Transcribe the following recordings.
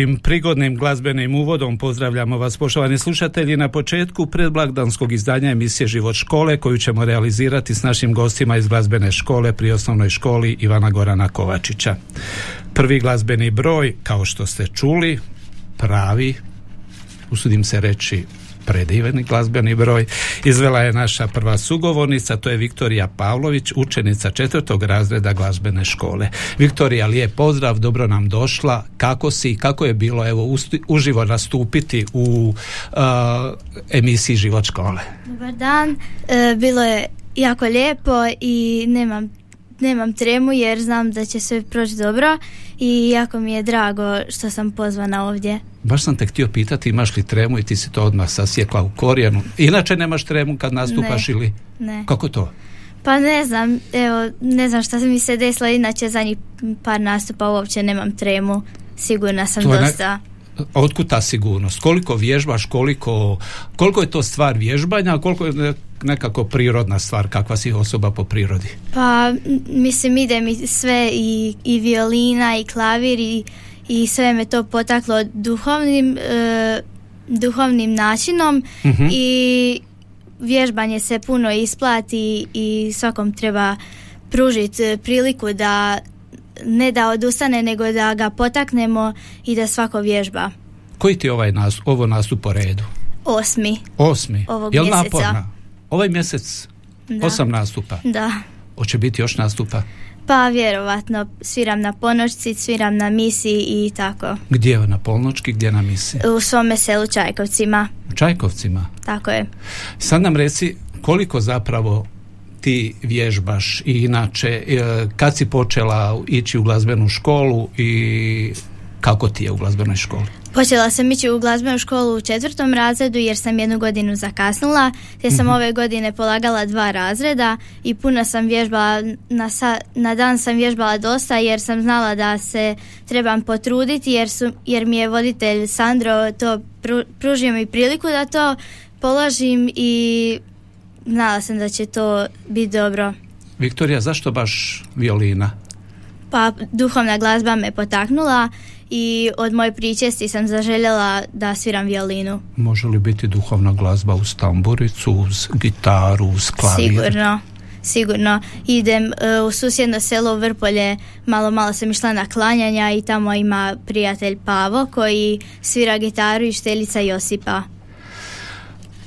Ovim prigodnim glazbenim uvodom pozdravljamo vas poštovani slušatelji na početku predblagdanskog izdanja emisije Život škole koju ćemo realizirati s našim gostima iz glazbene škole pri osnovnoj školi Ivana Gorana Kovačića. Prvi glazbeni broj, kao što ste čuli, pravi, usudim se reći prediveni glazbeni broj izvela je naša prva sugovornica, to je Viktorija Pavlović, učenica četvrtog razreda glazbene škole. Viktorija, lijep pozdrav, dobro nam došla. Kako si, kako je bilo evo uživo nastupiti u uh, emisiji Život škole? Dobar dan, e, bilo je jako lijepo i nemam nemam tremu jer znam da će sve proći dobro i jako mi je drago što sam pozvana ovdje. Baš sam te htio pitati imaš li tremu i ti si to odmah sasjekla u korijenu. Inače nemaš tremu kad nastupaš ne, ili? Ne. Kako to? Pa ne znam, evo, ne znam šta mi se desilo, inače za njih par nastupa uopće nemam tremu. Sigurna sam dosta. Ne, otkud ta sigurnost? Koliko vježbaš, koliko, koliko je to stvar vježbanja, koliko je nekako prirodna stvar, kakva si osoba po prirodi? Pa, mislim, ide mi sve i, i violina i klavir i i sve me to potaklo duhovnim, e, duhovnim načinom mhm. i vježbanje se puno isplati i svakom treba pružiti priliku da ne da odustane nego da ga potaknemo i da svako vježba. Koji ti ovaj nas, ovo nastup po redu? Osmi. Osmi. Ovog Jel mjeseca. naporna? Ovaj mjesec da. osam nastupa? Da. Hoće biti još nastupa? Pa vjerovatno sviram na ponoćci, sviram na misi i tako. Gdje na polnočki, gdje na misi? U svome selu Čajkovcima. U Čajkovcima? Tako je. Sad nam reci koliko zapravo ti vježbaš i inače e, kad si počela ići u glazbenu školu i kako ti je u glazbenoj školi? Počela sam ići u glazbenu školu u četvrtom razredu jer sam jednu godinu zakasnula, te sam mhm. ove godine polagala dva razreda i puno sam vježbala, na, sa, na dan sam vježbala dosta jer sam znala da se trebam potruditi jer, su, jer mi je voditelj Sandro to pru, pružio mi priliku da to položim i znala sam da će to biti dobro. Viktorija, zašto baš violina? Pa duhovna glazba me potaknula i od moje pričesti sam zaželjela da sviram violinu. Može li biti duhovna glazba uz tamburicu, uz gitaru, uz klavir? Sigurno. Sigurno. Idem uh, u susjedno selo Vrpolje, malo malo sam išla na klanjanja i tamo ima prijatelj Pavo koji svira gitaru i šteljica Josipa.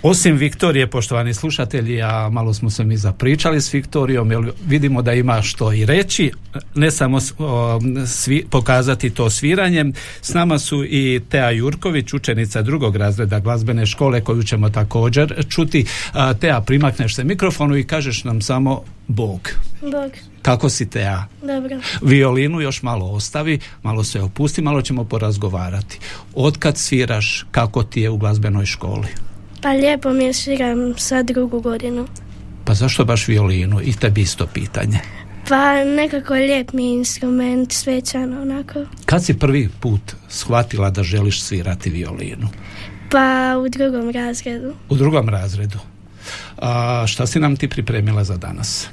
Osim Viktorije, poštovani slušatelji, a malo smo se mi zapričali s Viktorijom, jer vidimo da ima što i reći, ne samo svi, pokazati to sviranjem. S nama su i Teja Jurković, učenica drugog razreda glazbene škole, koju ćemo također čuti. A, Teja, primakneš se mikrofonu i kažeš nam samo Bog. Bog. Kako si Teja? Dobro. Violinu još malo ostavi, malo se opusti, malo ćemo porazgovarati. Otkad sviraš, kako ti je u glazbenoj školi? Pa lijepo mi je sviram sa drugu godinu. Pa zašto baš violinu? I tebi isto pitanje. Pa nekako lijep mi instrument, svećan onako. Kad si prvi put shvatila da želiš svirati violinu? Pa u drugom razredu. U drugom razredu. A šta si nam ti pripremila za danas?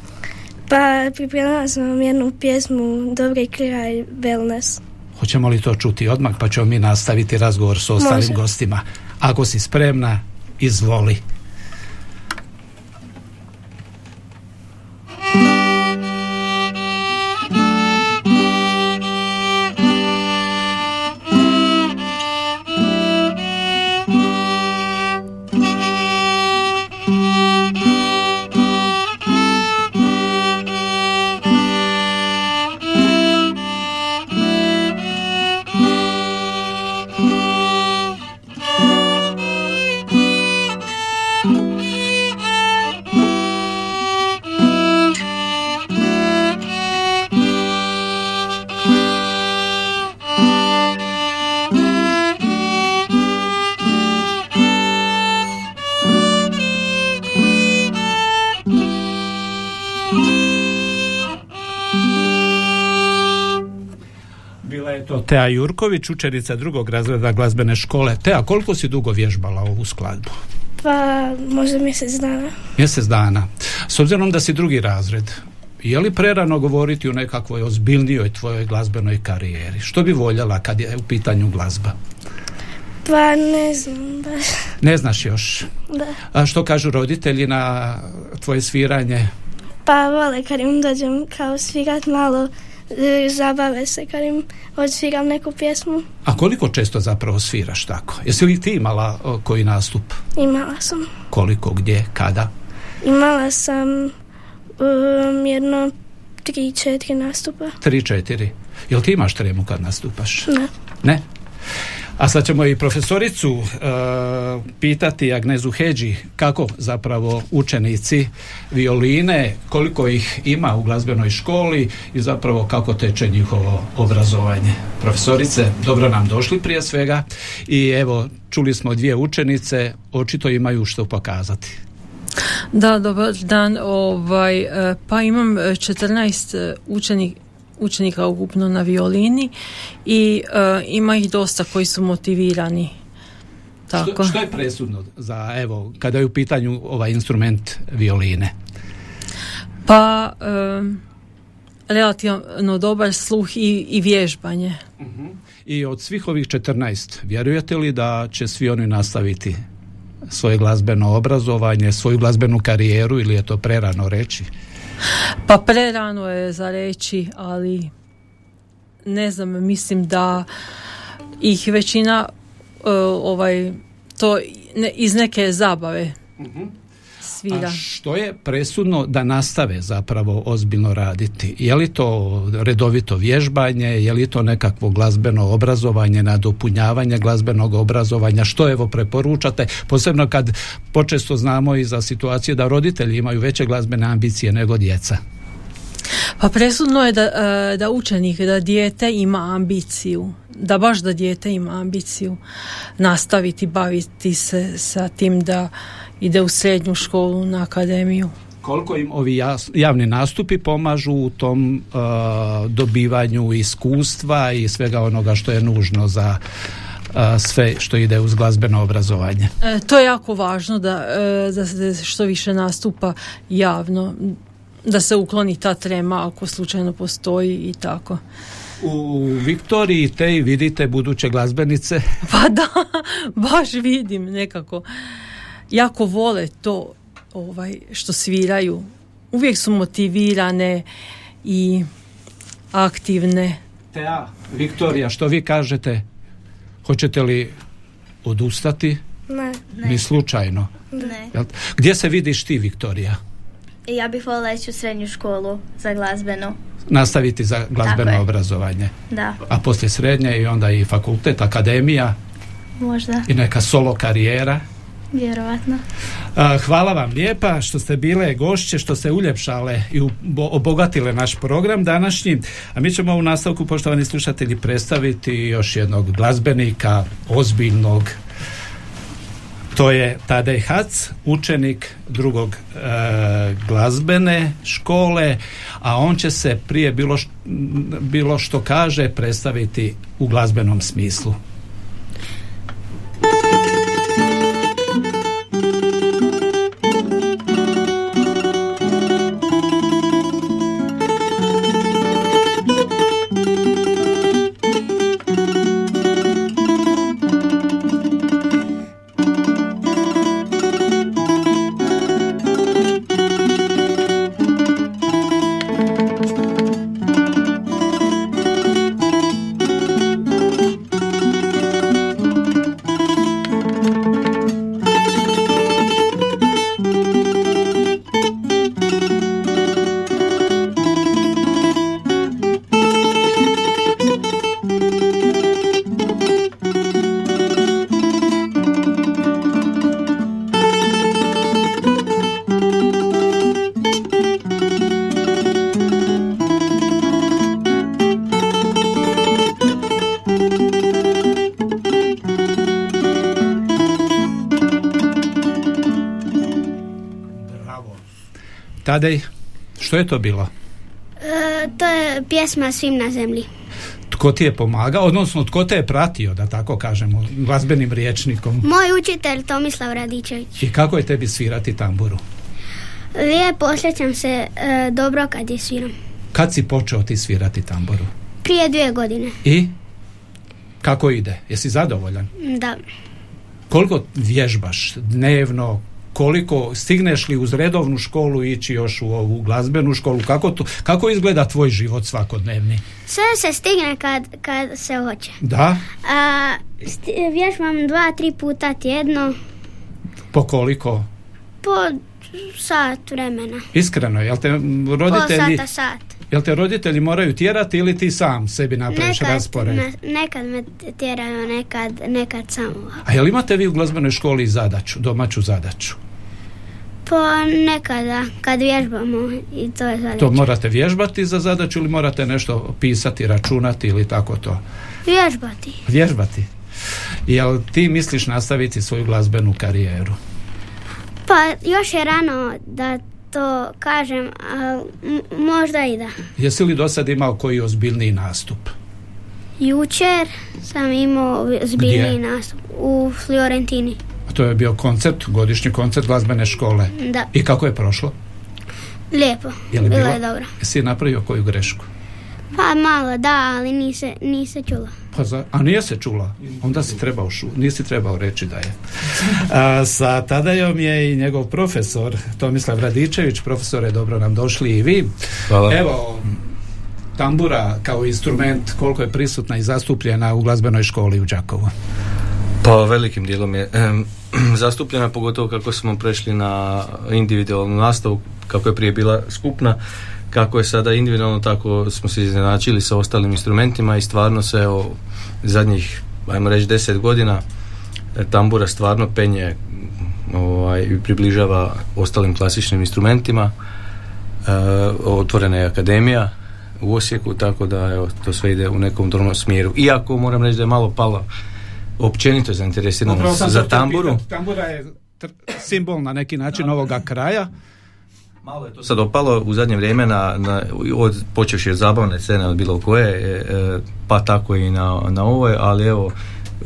Pa pripremila sam vam jednu pjesmu Dobri kraj wellness. Hoćemo li to čuti odmah pa ćemo mi nastaviti razgovor s ostalim gostima. Ako si spremna, izvoli. Tea Jurković, učenica drugog razreda glazbene škole. Tea, koliko si dugo vježbala ovu skladbu? Pa možda mjesec dana. Mjesec dana. S obzirom da si drugi razred, je li prerano govoriti o nekakvoj ozbiljnijoj tvojoj glazbenoj karijeri? Što bi voljela kad je u pitanju glazba? Pa ne znam baš. Ne znaš još? Da. A što kažu roditelji na tvoje sviranje? Pa vole kad im dođem kao svirat malo zabave se kad im odsviram neku pjesmu. A koliko često zapravo sviraš tako? Jesi li ti imala koji nastup? Imala sam. Koliko, gdje, kada? Imala sam um, jedno tri, četiri nastupa. Tri, četiri. Jel ti imaš tremu kad nastupaš? Ne. Ne? A sad ćemo i profesoricu uh, pitati Agnezu Heđi kako zapravo učenici violine, koliko ih ima u glazbenoj školi i zapravo kako teče njihovo obrazovanje. Profesorice, dobro nam došli prije svega i evo čuli smo dvije učenice, očito imaju što pokazati. Da, dobar dan. Ovaj, e, pa imam 14 e, učenika učenika ukupno na violini i uh, ima ih dosta koji su motivirani. Tako. Što, što je presudno za, evo, kada je u pitanju ovaj instrument violine? Pa, uh, relativno dobar sluh i, i vježbanje. Uh-huh. I od svih ovih 14, vjerujete li da će svi oni nastaviti svoje glazbeno obrazovanje, svoju glazbenu karijeru ili je to prerano reći? Pa prerano je za reći, ali ne znam, mislim da ih većina uh, ovaj to ne, iz neke zabave uh svira. A što je presudno da nastave zapravo ozbiljno raditi? Je li to redovito vježbanje, je li to nekakvo glazbeno obrazovanje, nadopunjavanje glazbenog obrazovanja? Što evo preporučate? Posebno kad počesto znamo i za situacije da roditelji imaju veće glazbene ambicije nego djeca. Pa presudno je da, e, da učenik, da dijete ima ambiciju, da baš da dijete ima ambiciju nastaviti baviti se sa tim da ide u srednju školu na akademiju. Koliko im ovi javni nastupi pomažu u tom uh, dobivanju iskustva i svega onoga što je nužno za uh, sve što ide uz glazbeno obrazovanje. E, to je jako važno da, e, da se što više nastupa javno, da se ukloni ta trema ako slučajno postoji i tako. U Viktoriji te vidite buduće glazbenice? Pa da, baš vidim nekako jako vole to ovaj što sviraju. Uvijek su motivirane i aktivne. Tea, Viktorija, što vi kažete? Hoćete li odustati? Ne. Ni slučajno? Ne. Gdje se vidiš ti, Viktorija? Ja bih volila ići u srednju školu za glazbenu. Nastaviti za glazbeno obrazovanje. Da. A poslije srednje i onda i fakultet, akademija. Možda. I neka solo karijera. Vjerovatno. Hvala vam lijepa što ste bile gošće, što ste uljepšale i obogatile naš program današnji. A mi ćemo u nastavku, poštovani slušatelji, predstaviti još jednog glazbenika, ozbiljnog, to je Tadej Hac, učenik drugog e, glazbene škole, a on će se prije bilo, bilo što kaže predstaviti u glazbenom smislu. Tadej, što je to bilo? E, to je pjesma Svim na zemlji. Tko ti je pomagao, odnosno tko te je pratio, da tako kažemo, glazbenim riječnikom? Moj učitelj Tomislav Radičević. I kako je tebi svirati tamburu? Lijepo osjećam se e, dobro kad je sviram. Kad si počeo ti svirati tamburu? Prije dvije godine. I? Kako ide? Jesi zadovoljan? Da. Koliko vježbaš dnevno? Koliko stigneš li uz redovnu školu ići još u ovu glazbenu školu? Kako, to, kako izgleda tvoj život svakodnevni? Sve se stigne kad, kad se hoće. Da? A, sti- vježbam dva, tri puta tjedno Po koliko? po sat vremena. Iskreno, jel te Po roditelji, sata sat. Jel te roditelji moraju tjerati ili ti sam sebi napraviš Nekad raspored? me, nekad me tjeraju, nekad, nekad samo. A jel imate vi u glazbenoj školi zadaću, domaću zadaću? Po nekada, kad vježbamo i to je zadaća. To morate vježbati za zadaću ili morate nešto pisati, računati ili tako to? Vježbati. Vježbati. Jel ti misliš nastaviti svoju glazbenu karijeru? Pa još je rano da to kažem, m- možda i da. Jesi li do sad imao koji ozbiljniji nastup? Jučer sam imao Gdje? zbiljni nastup u Fiorentini. A To je bio koncert, godišnji koncert glazbene škole. Da, I kako je prošlo? lijepo. Je bilo? je dobro. Jesi napravio koju grešku? Pa malo, da, ali nise, nise čula. Pa za, a nije se čula, onda si trebao šu, nisi trebao reći da je. A, sa Tadajom je i njegov profesor Tomislav Radičević, profesore dobro nam došli i vi. Hvala. Evo, tambura kao instrument koliko je prisutna i zastupljena u glazbenoj školi u Đakovu. Pa velikim dijelom je em, zastupljena, pogotovo kako smo prešli na individualnu nastavu, kako je prije bila skupna, kako je sada individualno, tako smo se iznenačili sa ostalim instrumentima i stvarno se o zadnjih, ajmo reći, deset godina e, tambura stvarno penje ovaj, i približava ostalim klasičnim instrumentima. E, otvorena je akademija u Osijeku, tako da evo, to sve ide u nekom drugom smjeru. Iako moram reći da je malo pala općenito zainteresiranost za tamburu. Tambura je tr- simbol na neki način ovoga kraja. Malo je to sad opalo u zadnje vrijeme na, na, od, počevši od zabavne scene od bilo koje, e, pa tako i na, na ovoj, ali evo, e,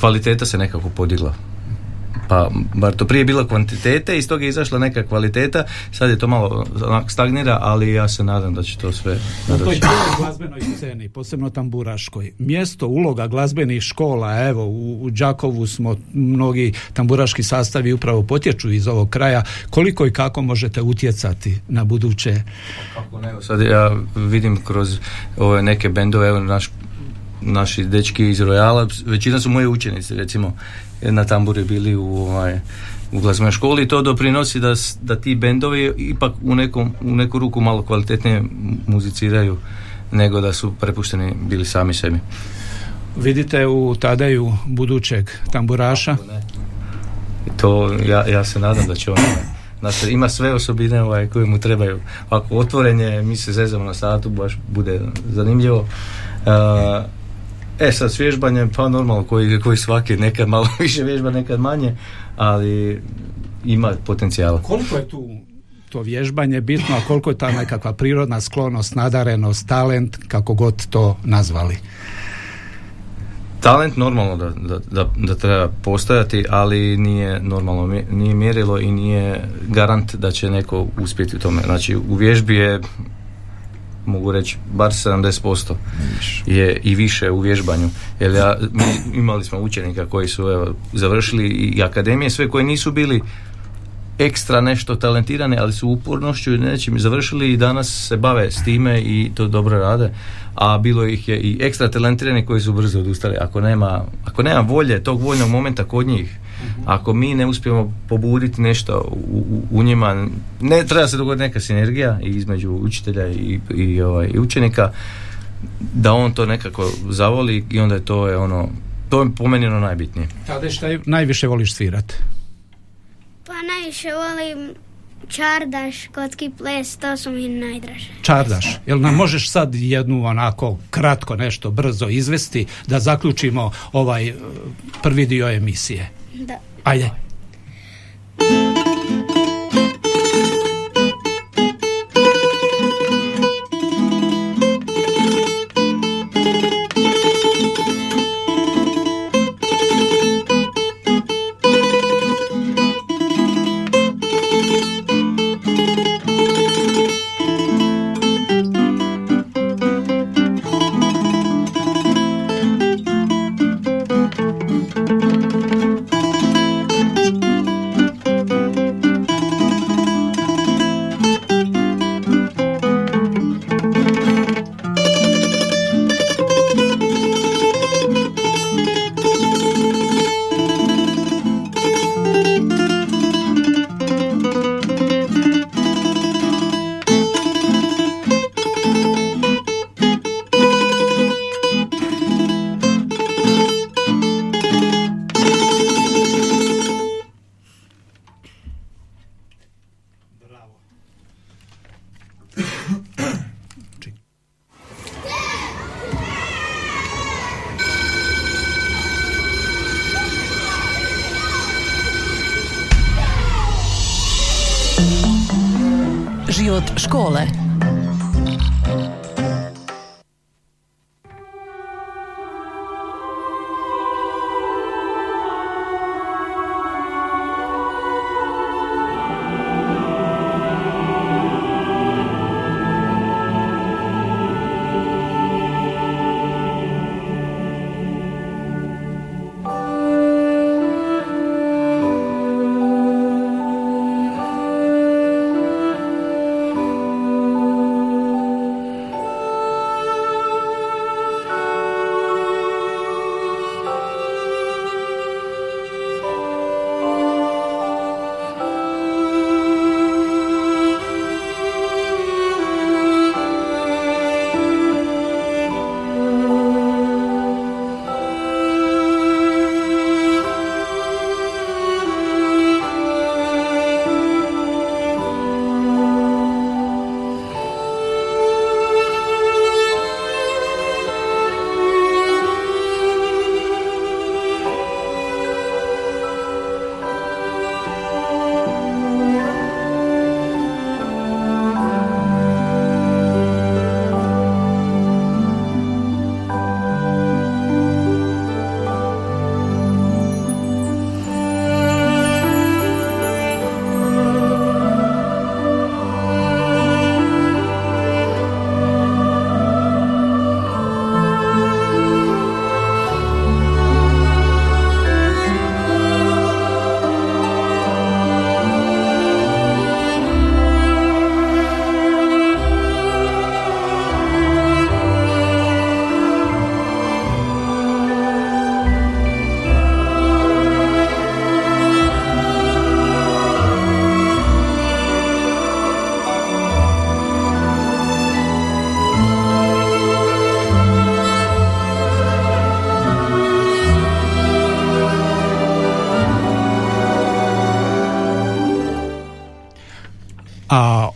kvaliteta se nekako podigla. Pa, bar to prije je bila kvantitete i iz toga je izašla neka kvaliteta, sad je to malo onak stagnira, ali ja se nadam da će to sve Na toj glazbenoj sceni, posebno tamburaškoj, mjesto, uloga glazbenih škola, evo u, u Đakovu smo mnogi tamburaški sastavi upravo potječu iz ovog kraja, koliko i kako možete utjecati na buduće? Kako ne, sad ja vidim kroz ove neke bendove, evo naš, naši dečki iz Royala, većina su moje učenici, recimo na tamburi bili u, ovaj, u glazbenoj školi i to doprinosi da, da ti bendovi ipak u, nekom, u neku ruku malo kvalitetnije muziciraju nego da su prepušteni bili sami sebi. vidite u Tadaju budućeg tamburaša To ja, ja se nadam da će on Znači, ima sve osobine ovaj, koje mu trebaju. Ako otvorenje, mi se zezamo na satu, baš bude zanimljivo. Uh, e sad s vježbanjem, pa normalno koji, koji svaki, nekad malo više vježba, nekad manje, ali ima potencijala. koliko je tu to vježbanje bitno, a koliko je ta nekakva prirodna sklonost, nadarenost, talent, kako god to nazvali. Talent normalno da, da, da, da treba postojati, ali nije normalno, nije mjerilo i nije garant da će neko uspjeti u tome. Znači u vježbi je mogu reći bar 70% je i više u vježbanju. Jer ja, mi imali smo učenika koji su evo, završili i akademije, sve koji nisu bili ekstra nešto talentirane, ali su upornošću i nečim završili i danas se bave s time i to dobro rade. A bilo ih je i ekstra talentirani koji su brzo odustali. Ako nema, ako nema volje, tog voljnog momenta kod njih, ako mi ne uspijemo pobuditi nešto u, u, u njima, ne treba se dogoditi neka sinergija između učitelja i, i, ovaj, i učenika, da on to nekako zavoli i onda je to je ono, to je po meni ono najbitnije. Tadej, šta je- najviše voliš svirati? Pa najviše volim čardaš, kotki ples, to su mi najdraže. Čardaš, jel nam možeš sad jednu onako kratko nešto brzo izvesti da zaključimo ovaj eh, prvi dio emisije? Da. Ajde.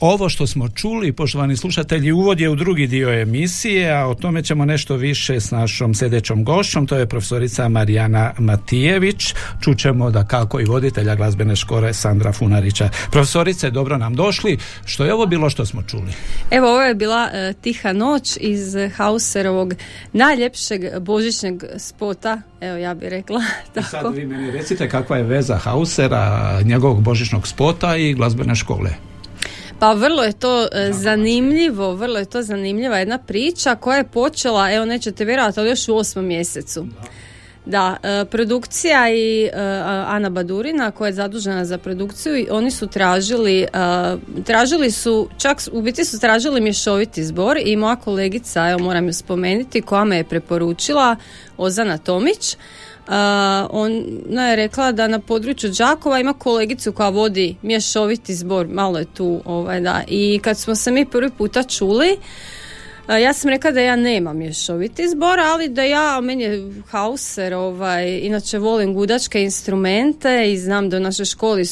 Ovo što smo čuli, poštovani slušatelji, uvod je u drugi dio emisije, a o tome ćemo nešto više s našom sljedećom gošćom, to je profesorica Marijana Matijević. Čućemo da kako i voditelja glazbene škole Sandra Funarića. Profesorice, dobro nam došli. Što je ovo bilo što smo čuli? Evo, ovo je bila e, Tiha noć iz Hauserovog najljepšeg božićnog spota, evo ja bih rekla. Tako. I sad vi meni recite kakva je veza Hausera, njegovog božićnog spota i glazbene škole. Pa vrlo je to e, zanimljivo, vrlo je to zanimljiva jedna priča koja je počela, evo nećete vjerojatno, još u osmom mjesecu. Da, e, produkcija i e, Ana Badurina koja je zadužena za produkciju oni su tražili tražili su, čak u biti su tražili mješoviti zbor i moja kolegica, evo moram ju spomenuti, koja me je preporučila Ozana Tomić ona je rekla da na području Đakova ima kolegicu koja vodi mješoviti zbor, malo je tu ovaj, da. I kad smo se mi prvi puta čuli, ja sam rekla da ja nemam mješoviti zbor, ali da ja, meni je hauser, ovaj, inače volim gudačke instrumente i znam da u našoj školi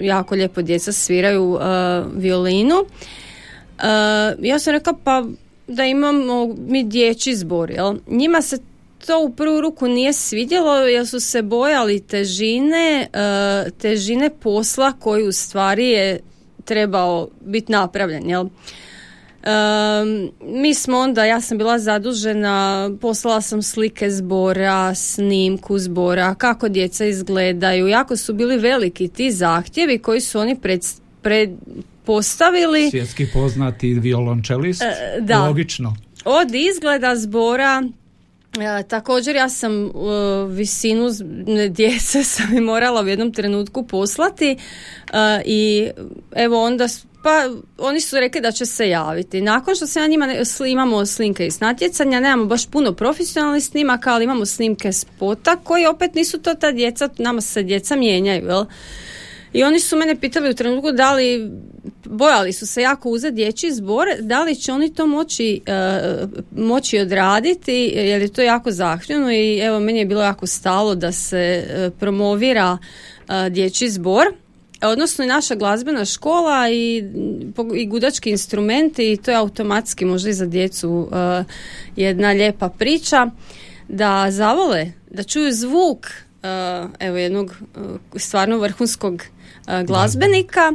jako lijepo djeca sviraju violinu. ja sam rekla pa da imamo mi dječji zbor, jel? Njima se to u prvu ruku nije svidjelo jer su se bojali težine, e, težine posla koji u stvari je trebao biti napravljen. Jel? mi smo onda, ja sam bila zadužena, poslala sam slike zbora, snimku zbora, kako djeca izgledaju. Jako su bili veliki ti zahtjevi koji su oni pred, pred postavili. Svjetski poznati violončelist, e, da. logično. Od izgleda zbora, E, također ja sam visinu djece sam i morala u jednom trenutku poslati e, i evo onda pa oni su rekli da će se javiti. Nakon što se ja njima imamo slinke iz natjecanja, nemamo baš puno profesionalnih snimaka, ali imamo snimke spota koji opet nisu to ta djeca, nama se djeca mijenjaju, jel? I oni su mene pitali u trenutku da li bojali su se jako uzeti dječji zbor, da li će oni to moći, uh, moći odraditi jer je to jako zahtjevno i evo meni je bilo jako stalo da se uh, promovira uh, dječji zbor odnosno i naša glazbena škola i, i gudački instrumenti i to je automatski možda i za djecu jedna lijepa priča da zavole, da čuju zvuk evo jednog stvarno vrhunskog glazbenika.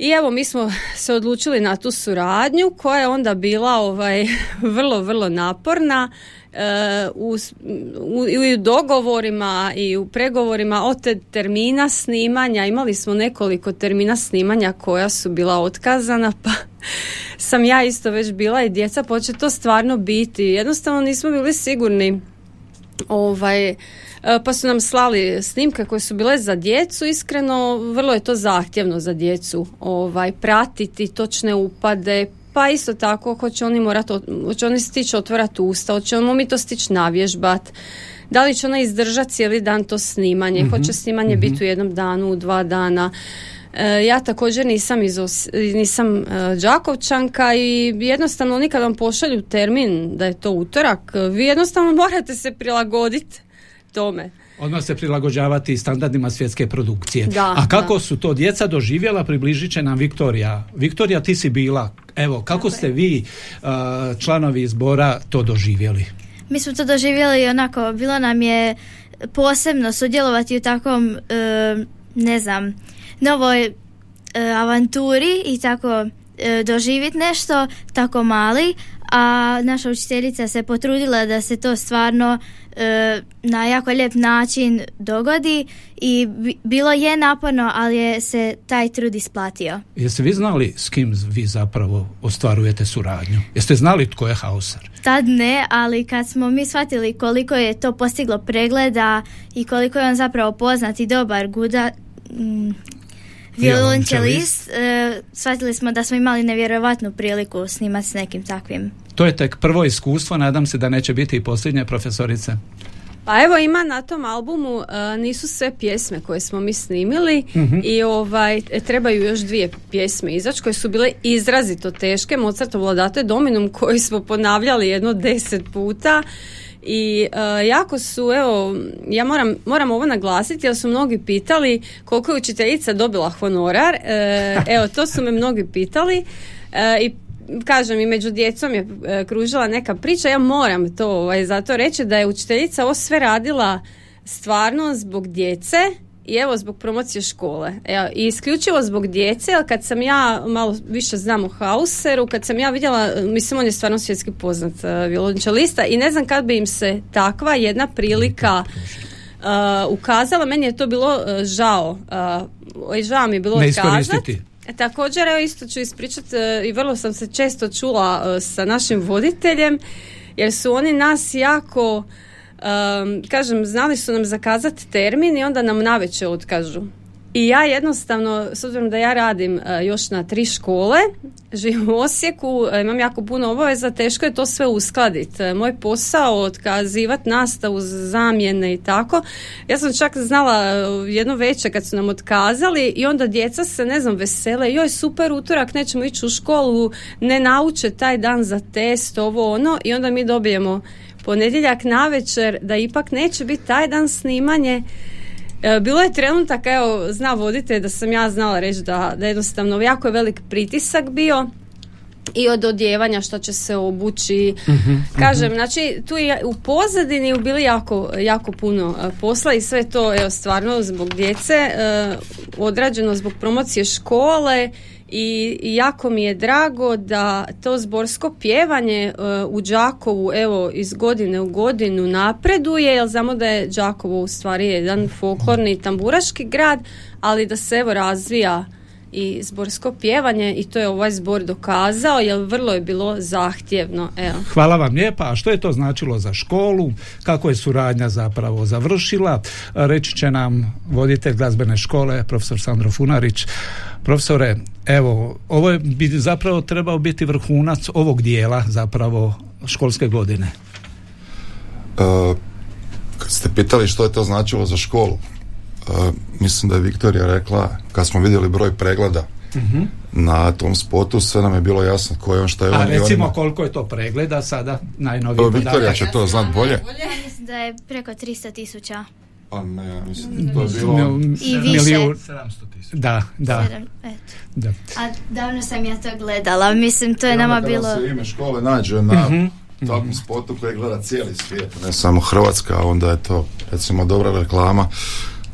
I evo mi smo se odlučili na tu suradnju koja je onda bila ovaj vrlo vrlo naporna e, u, u, u dogovorima i u pregovorima od te termina snimanja. Imali smo nekoliko termina snimanja koja su bila otkazana pa sam ja isto već bila i djeca početi to stvarno biti. Jednostavno nismo bili sigurni ovaj E, pa su nam slali snimke koje su bile za djecu, iskreno vrlo je to zahtjevno za djecu ovaj, pratiti točne upade, pa isto tako hoće oni morati, hoće oni stići otvorati usta, hoće mi to stići navježbat, da li će ona izdržati cijeli dan to snimanje, mm hoće snimanje mm biti u jednom danu, u dva dana. E, ja također nisam iz nisam e, Đakovčanka i jednostavno oni kad vam pošalju termin da je to utorak, vi jednostavno morate se prilagoditi tome. Odmah se prilagođavati standardima svjetske produkcije. Da, A kako su to djeca doživjela, približit će nam Viktorija. Viktorija, ti si bila. Evo, kako ste vi, uh, članovi zbora, to doživjeli? Mi smo to doživjeli onako, bilo nam je posebno sudjelovati u takvom, uh, ne znam, novoj uh, avanturi i tako doživjeti nešto tako mali, a naša učiteljica se potrudila da se to stvarno na jako lijep način dogodi i bilo je naporno, ali je se taj trud isplatio. Jeste vi znali s kim vi zapravo ostvarujete suradnju? Jeste znali tko je Hauser? Tad ne, ali kad smo mi shvatili koliko je to postiglo pregleda i koliko je on zapravo poznat i dobar guda, violončelist, e, shvatili smo da smo imali nevjerojatnu priliku snimati s nekim takvim. To je tek prvo iskustvo, nadam se da neće biti i posljednje profesorice. Pa evo ima na tom albumu uh, nisu sve pjesme koje smo mi snimili mhm. i ovaj trebaju još dvije pjesme izaći koje su bile izrazito teške. Mozartov Vladate Dominum koji smo ponavljali jedno deset puta i uh, jako su evo ja moram, moram ovo naglasiti jer su mnogi pitali koliko je učiteljica dobila honorar. Uh, evo to su me mnogi pitali. I kažem i među djecom je kružila neka priča, ja moram to ovaj, zato reći da je učiteljica ovo sve radila stvarno zbog djece i evo zbog promocije škole. Evo, I isključivo zbog djece, jer kad sam ja malo više znam o Hauseru, kad sam ja vidjela, mislim on je stvarno svjetski poznat uh, lista i ne znam kad bi im se takva jedna prilika uh, ukazala, meni je to bilo uh, žao. Uh, žao mi je bilo E, također, evo isto ću ispričati e, i vrlo sam se često čula e, sa našim voditeljem, jer su oni nas jako, kažem, znali su nam zakazati termin i onda nam naveće otkažu. I ja jednostavno, s obzirom da ja radim uh, još na tri škole, živim u Osijeku, uh, imam jako puno obaveza, teško je to sve uskladiti. Uh, moj posao, otkazivati nastavu, zamjene i tako. Ja sam čak znala jedno večer kad su nam otkazali i onda djeca se, ne znam, vesele, joj super utorak, nećemo ići u školu, ne nauče taj dan za test, ovo ono i onda mi dobijemo ponedjeljak na večer da ipak neće biti taj dan snimanje E, bilo je trenutak, evo, zna vodite da sam ja znala reći da, da jednostavno jako je velik pritisak bio i od odjevanja što će se obući. Mhm, Kažem, mhm. znači tu je u pozadini bili jako, jako puno e, posla i sve to evo, stvarno zbog djece e, odrađeno zbog promocije škole i jako mi je drago da to zborsko pjevanje uh, u Đakovu evo iz godine u godinu napreduje jer znamo da je Đakovo u stvari jedan folklorni tamburaški grad ali da se evo razvija i zborsko pjevanje i to je ovaj zbor dokazao jer vrlo je bilo zahtjevno. Evo. Hvala vam lijepa. A što je to značilo za školu? Kako je suradnja zapravo završila? Reći će nam voditelj glazbene škole, profesor Sandro Funarić. Profesore, evo, ovo je bi zapravo trebao biti vrhunac ovog dijela zapravo školske godine. Uh, kad ste pitali što je to značilo za školu, mislim da je Viktorija rekla, kad smo vidjeli broj pregleda uh na tom spotu, sve nam je bilo jasno ko je on, šta je on. A recimo koliko je to pregleda sada, najnoviji uh, Viktorija će to znat bolje. Ja mislim da je preko 300 tisuća. Pa ne, mislim, to je bilo... I više. 700 Da, da. da. A davno sam ja to gledala, mislim, to je nama bilo... Kada se ime škole nađe na uh takvom spotu koji gleda cijeli svijet, ne samo Hrvatska, onda je to, recimo, dobra reklama.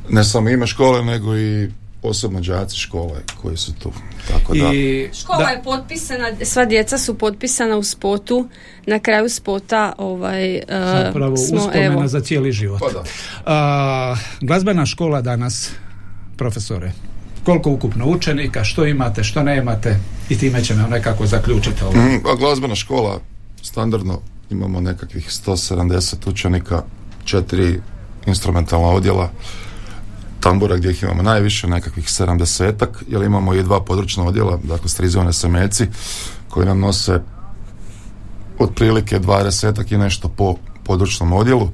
Ne samo ime škole, nego i osobno đaci škole koji su tu. Tako da, I Škola da- je potpisana, sva djeca su potpisana u spotu, na kraju spota ovaj, e, zapravo smo, uspomena evo, za cijeli život. Pa da. A, glazbena škola danas, profesore, koliko ukupno učenika, što imate, što nemate i time ćemo nekako zaključiti ovo. Mm, A glazbena škola, standardno imamo nekakvih 170 učenika, četiri instrumentalna odjela, tambura gdje ih imamo najviše, nekakvih 70-ak, jer imamo i dva područna odjela, dakle strizovane semeci, koji nam nose otprilike 20 i nešto po područnom odjelu.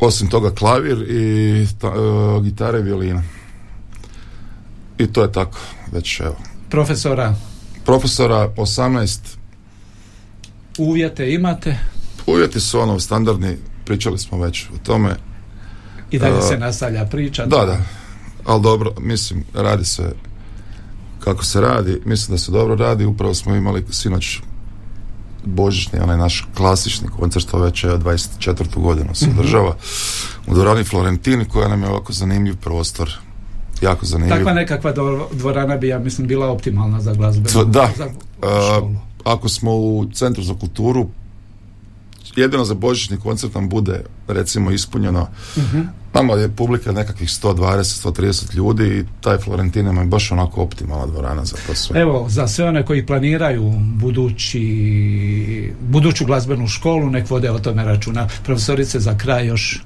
Osim toga klavir i ta, e, gitara i violina. I to je tako, već evo. Profesora, Profesora 18 uvjete imate Uvjeti su ono standardni, pričali smo već o tome. I dalje A, se nastavlja priča. Da, da. Ali dobro, mislim, radi se kako se radi. Mislim da se dobro radi. Upravo smo imali sinoć božićni, onaj naš klasični koncert, to već je 24. godinu se održava u dvorani Florentini, koja nam je ovako zanimljiv prostor. Jako zanimljiv. Takva nekakva dvorana bi, ja mislim, bila optimalna za glazbenu. To- da. za A, školu. ako smo u Centru za kulturu, jedino za božićni koncert nam bude recimo ispunjeno. Nama je publika nekakvih 120, 130 ljudi i taj Florentina je baš onako optimalna dvorana za to sve. Evo, za sve one koji planiraju budući, buduću glazbenu školu, nek vode o tome računa. Profesorice, za kraj još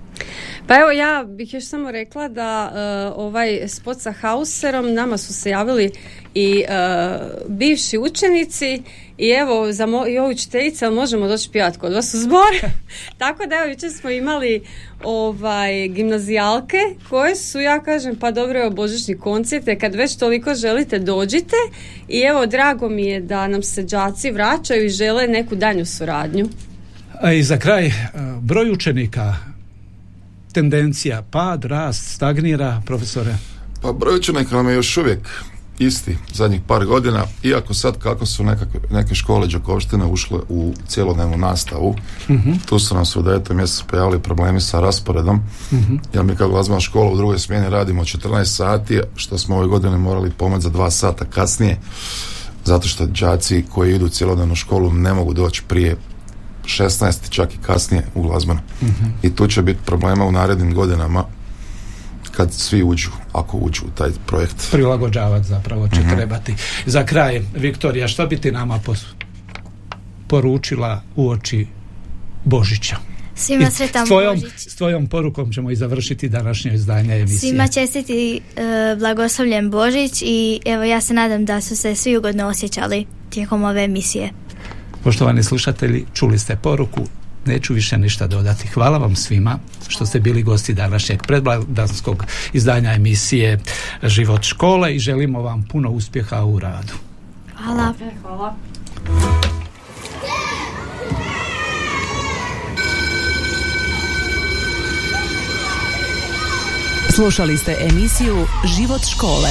Pa evo ja bih još samo rekla da e, ovaj spot sa Hauserom nama su se javili i e, bivši učenici i evo za mo- i ovu učiteljice možemo doći pijat kod vas u zbor. Tako da evo jučer smo imali ovaj gimnazijalke koje su ja kažem pa dobro je božićni koncert jer kad već toliko želite dođite i evo drago mi je da nam se đaci vraćaju i žele neku danju suradnju. A i za kraj, e, broj učenika, tendencija, pad, rast, stagnira, profesore? Pa broj učenika nam je još uvijek isti zadnjih par godina, iako sad kako su nekakve, neke škole Đakovštine ušle u cjelodnevnu nastavu, tu su nam se u devetom mjesecu pojavili problemi sa rasporedom, jer mi kao glazbena škola u drugoj smjeni radimo 14 sati, što smo ove godine morali pomoći za dva sata kasnije, zato što đaci koji idu u cjelodnevnu školu ne mogu doći prije 16 čak i kasnije u glazbenu. I tu će biti problema u narednim godinama kad svi uđu, ako uđu u taj projekt. Prilagođavati zapravo će Mhm. trebati. Za kraj, Viktorija, što bi ti nama pos- poručila u oči Božića? Svima sretan s tvojom, Božić. s tvojom porukom ćemo i završiti današnje izdanje emisije. Svima čestiti e, blagoslovljen Božić i evo ja se nadam da su se svi ugodno osjećali tijekom ove emisije. Poštovani slušatelji, čuli ste poruku, neću više ništa dodati. Hvala vam svima što ste bili gosti današnjeg predblagdanskog izdanja emisije Život škole i želimo vam puno uspjeha u radu. Hvala. Hvala. Slušali ste emisiju Život škole.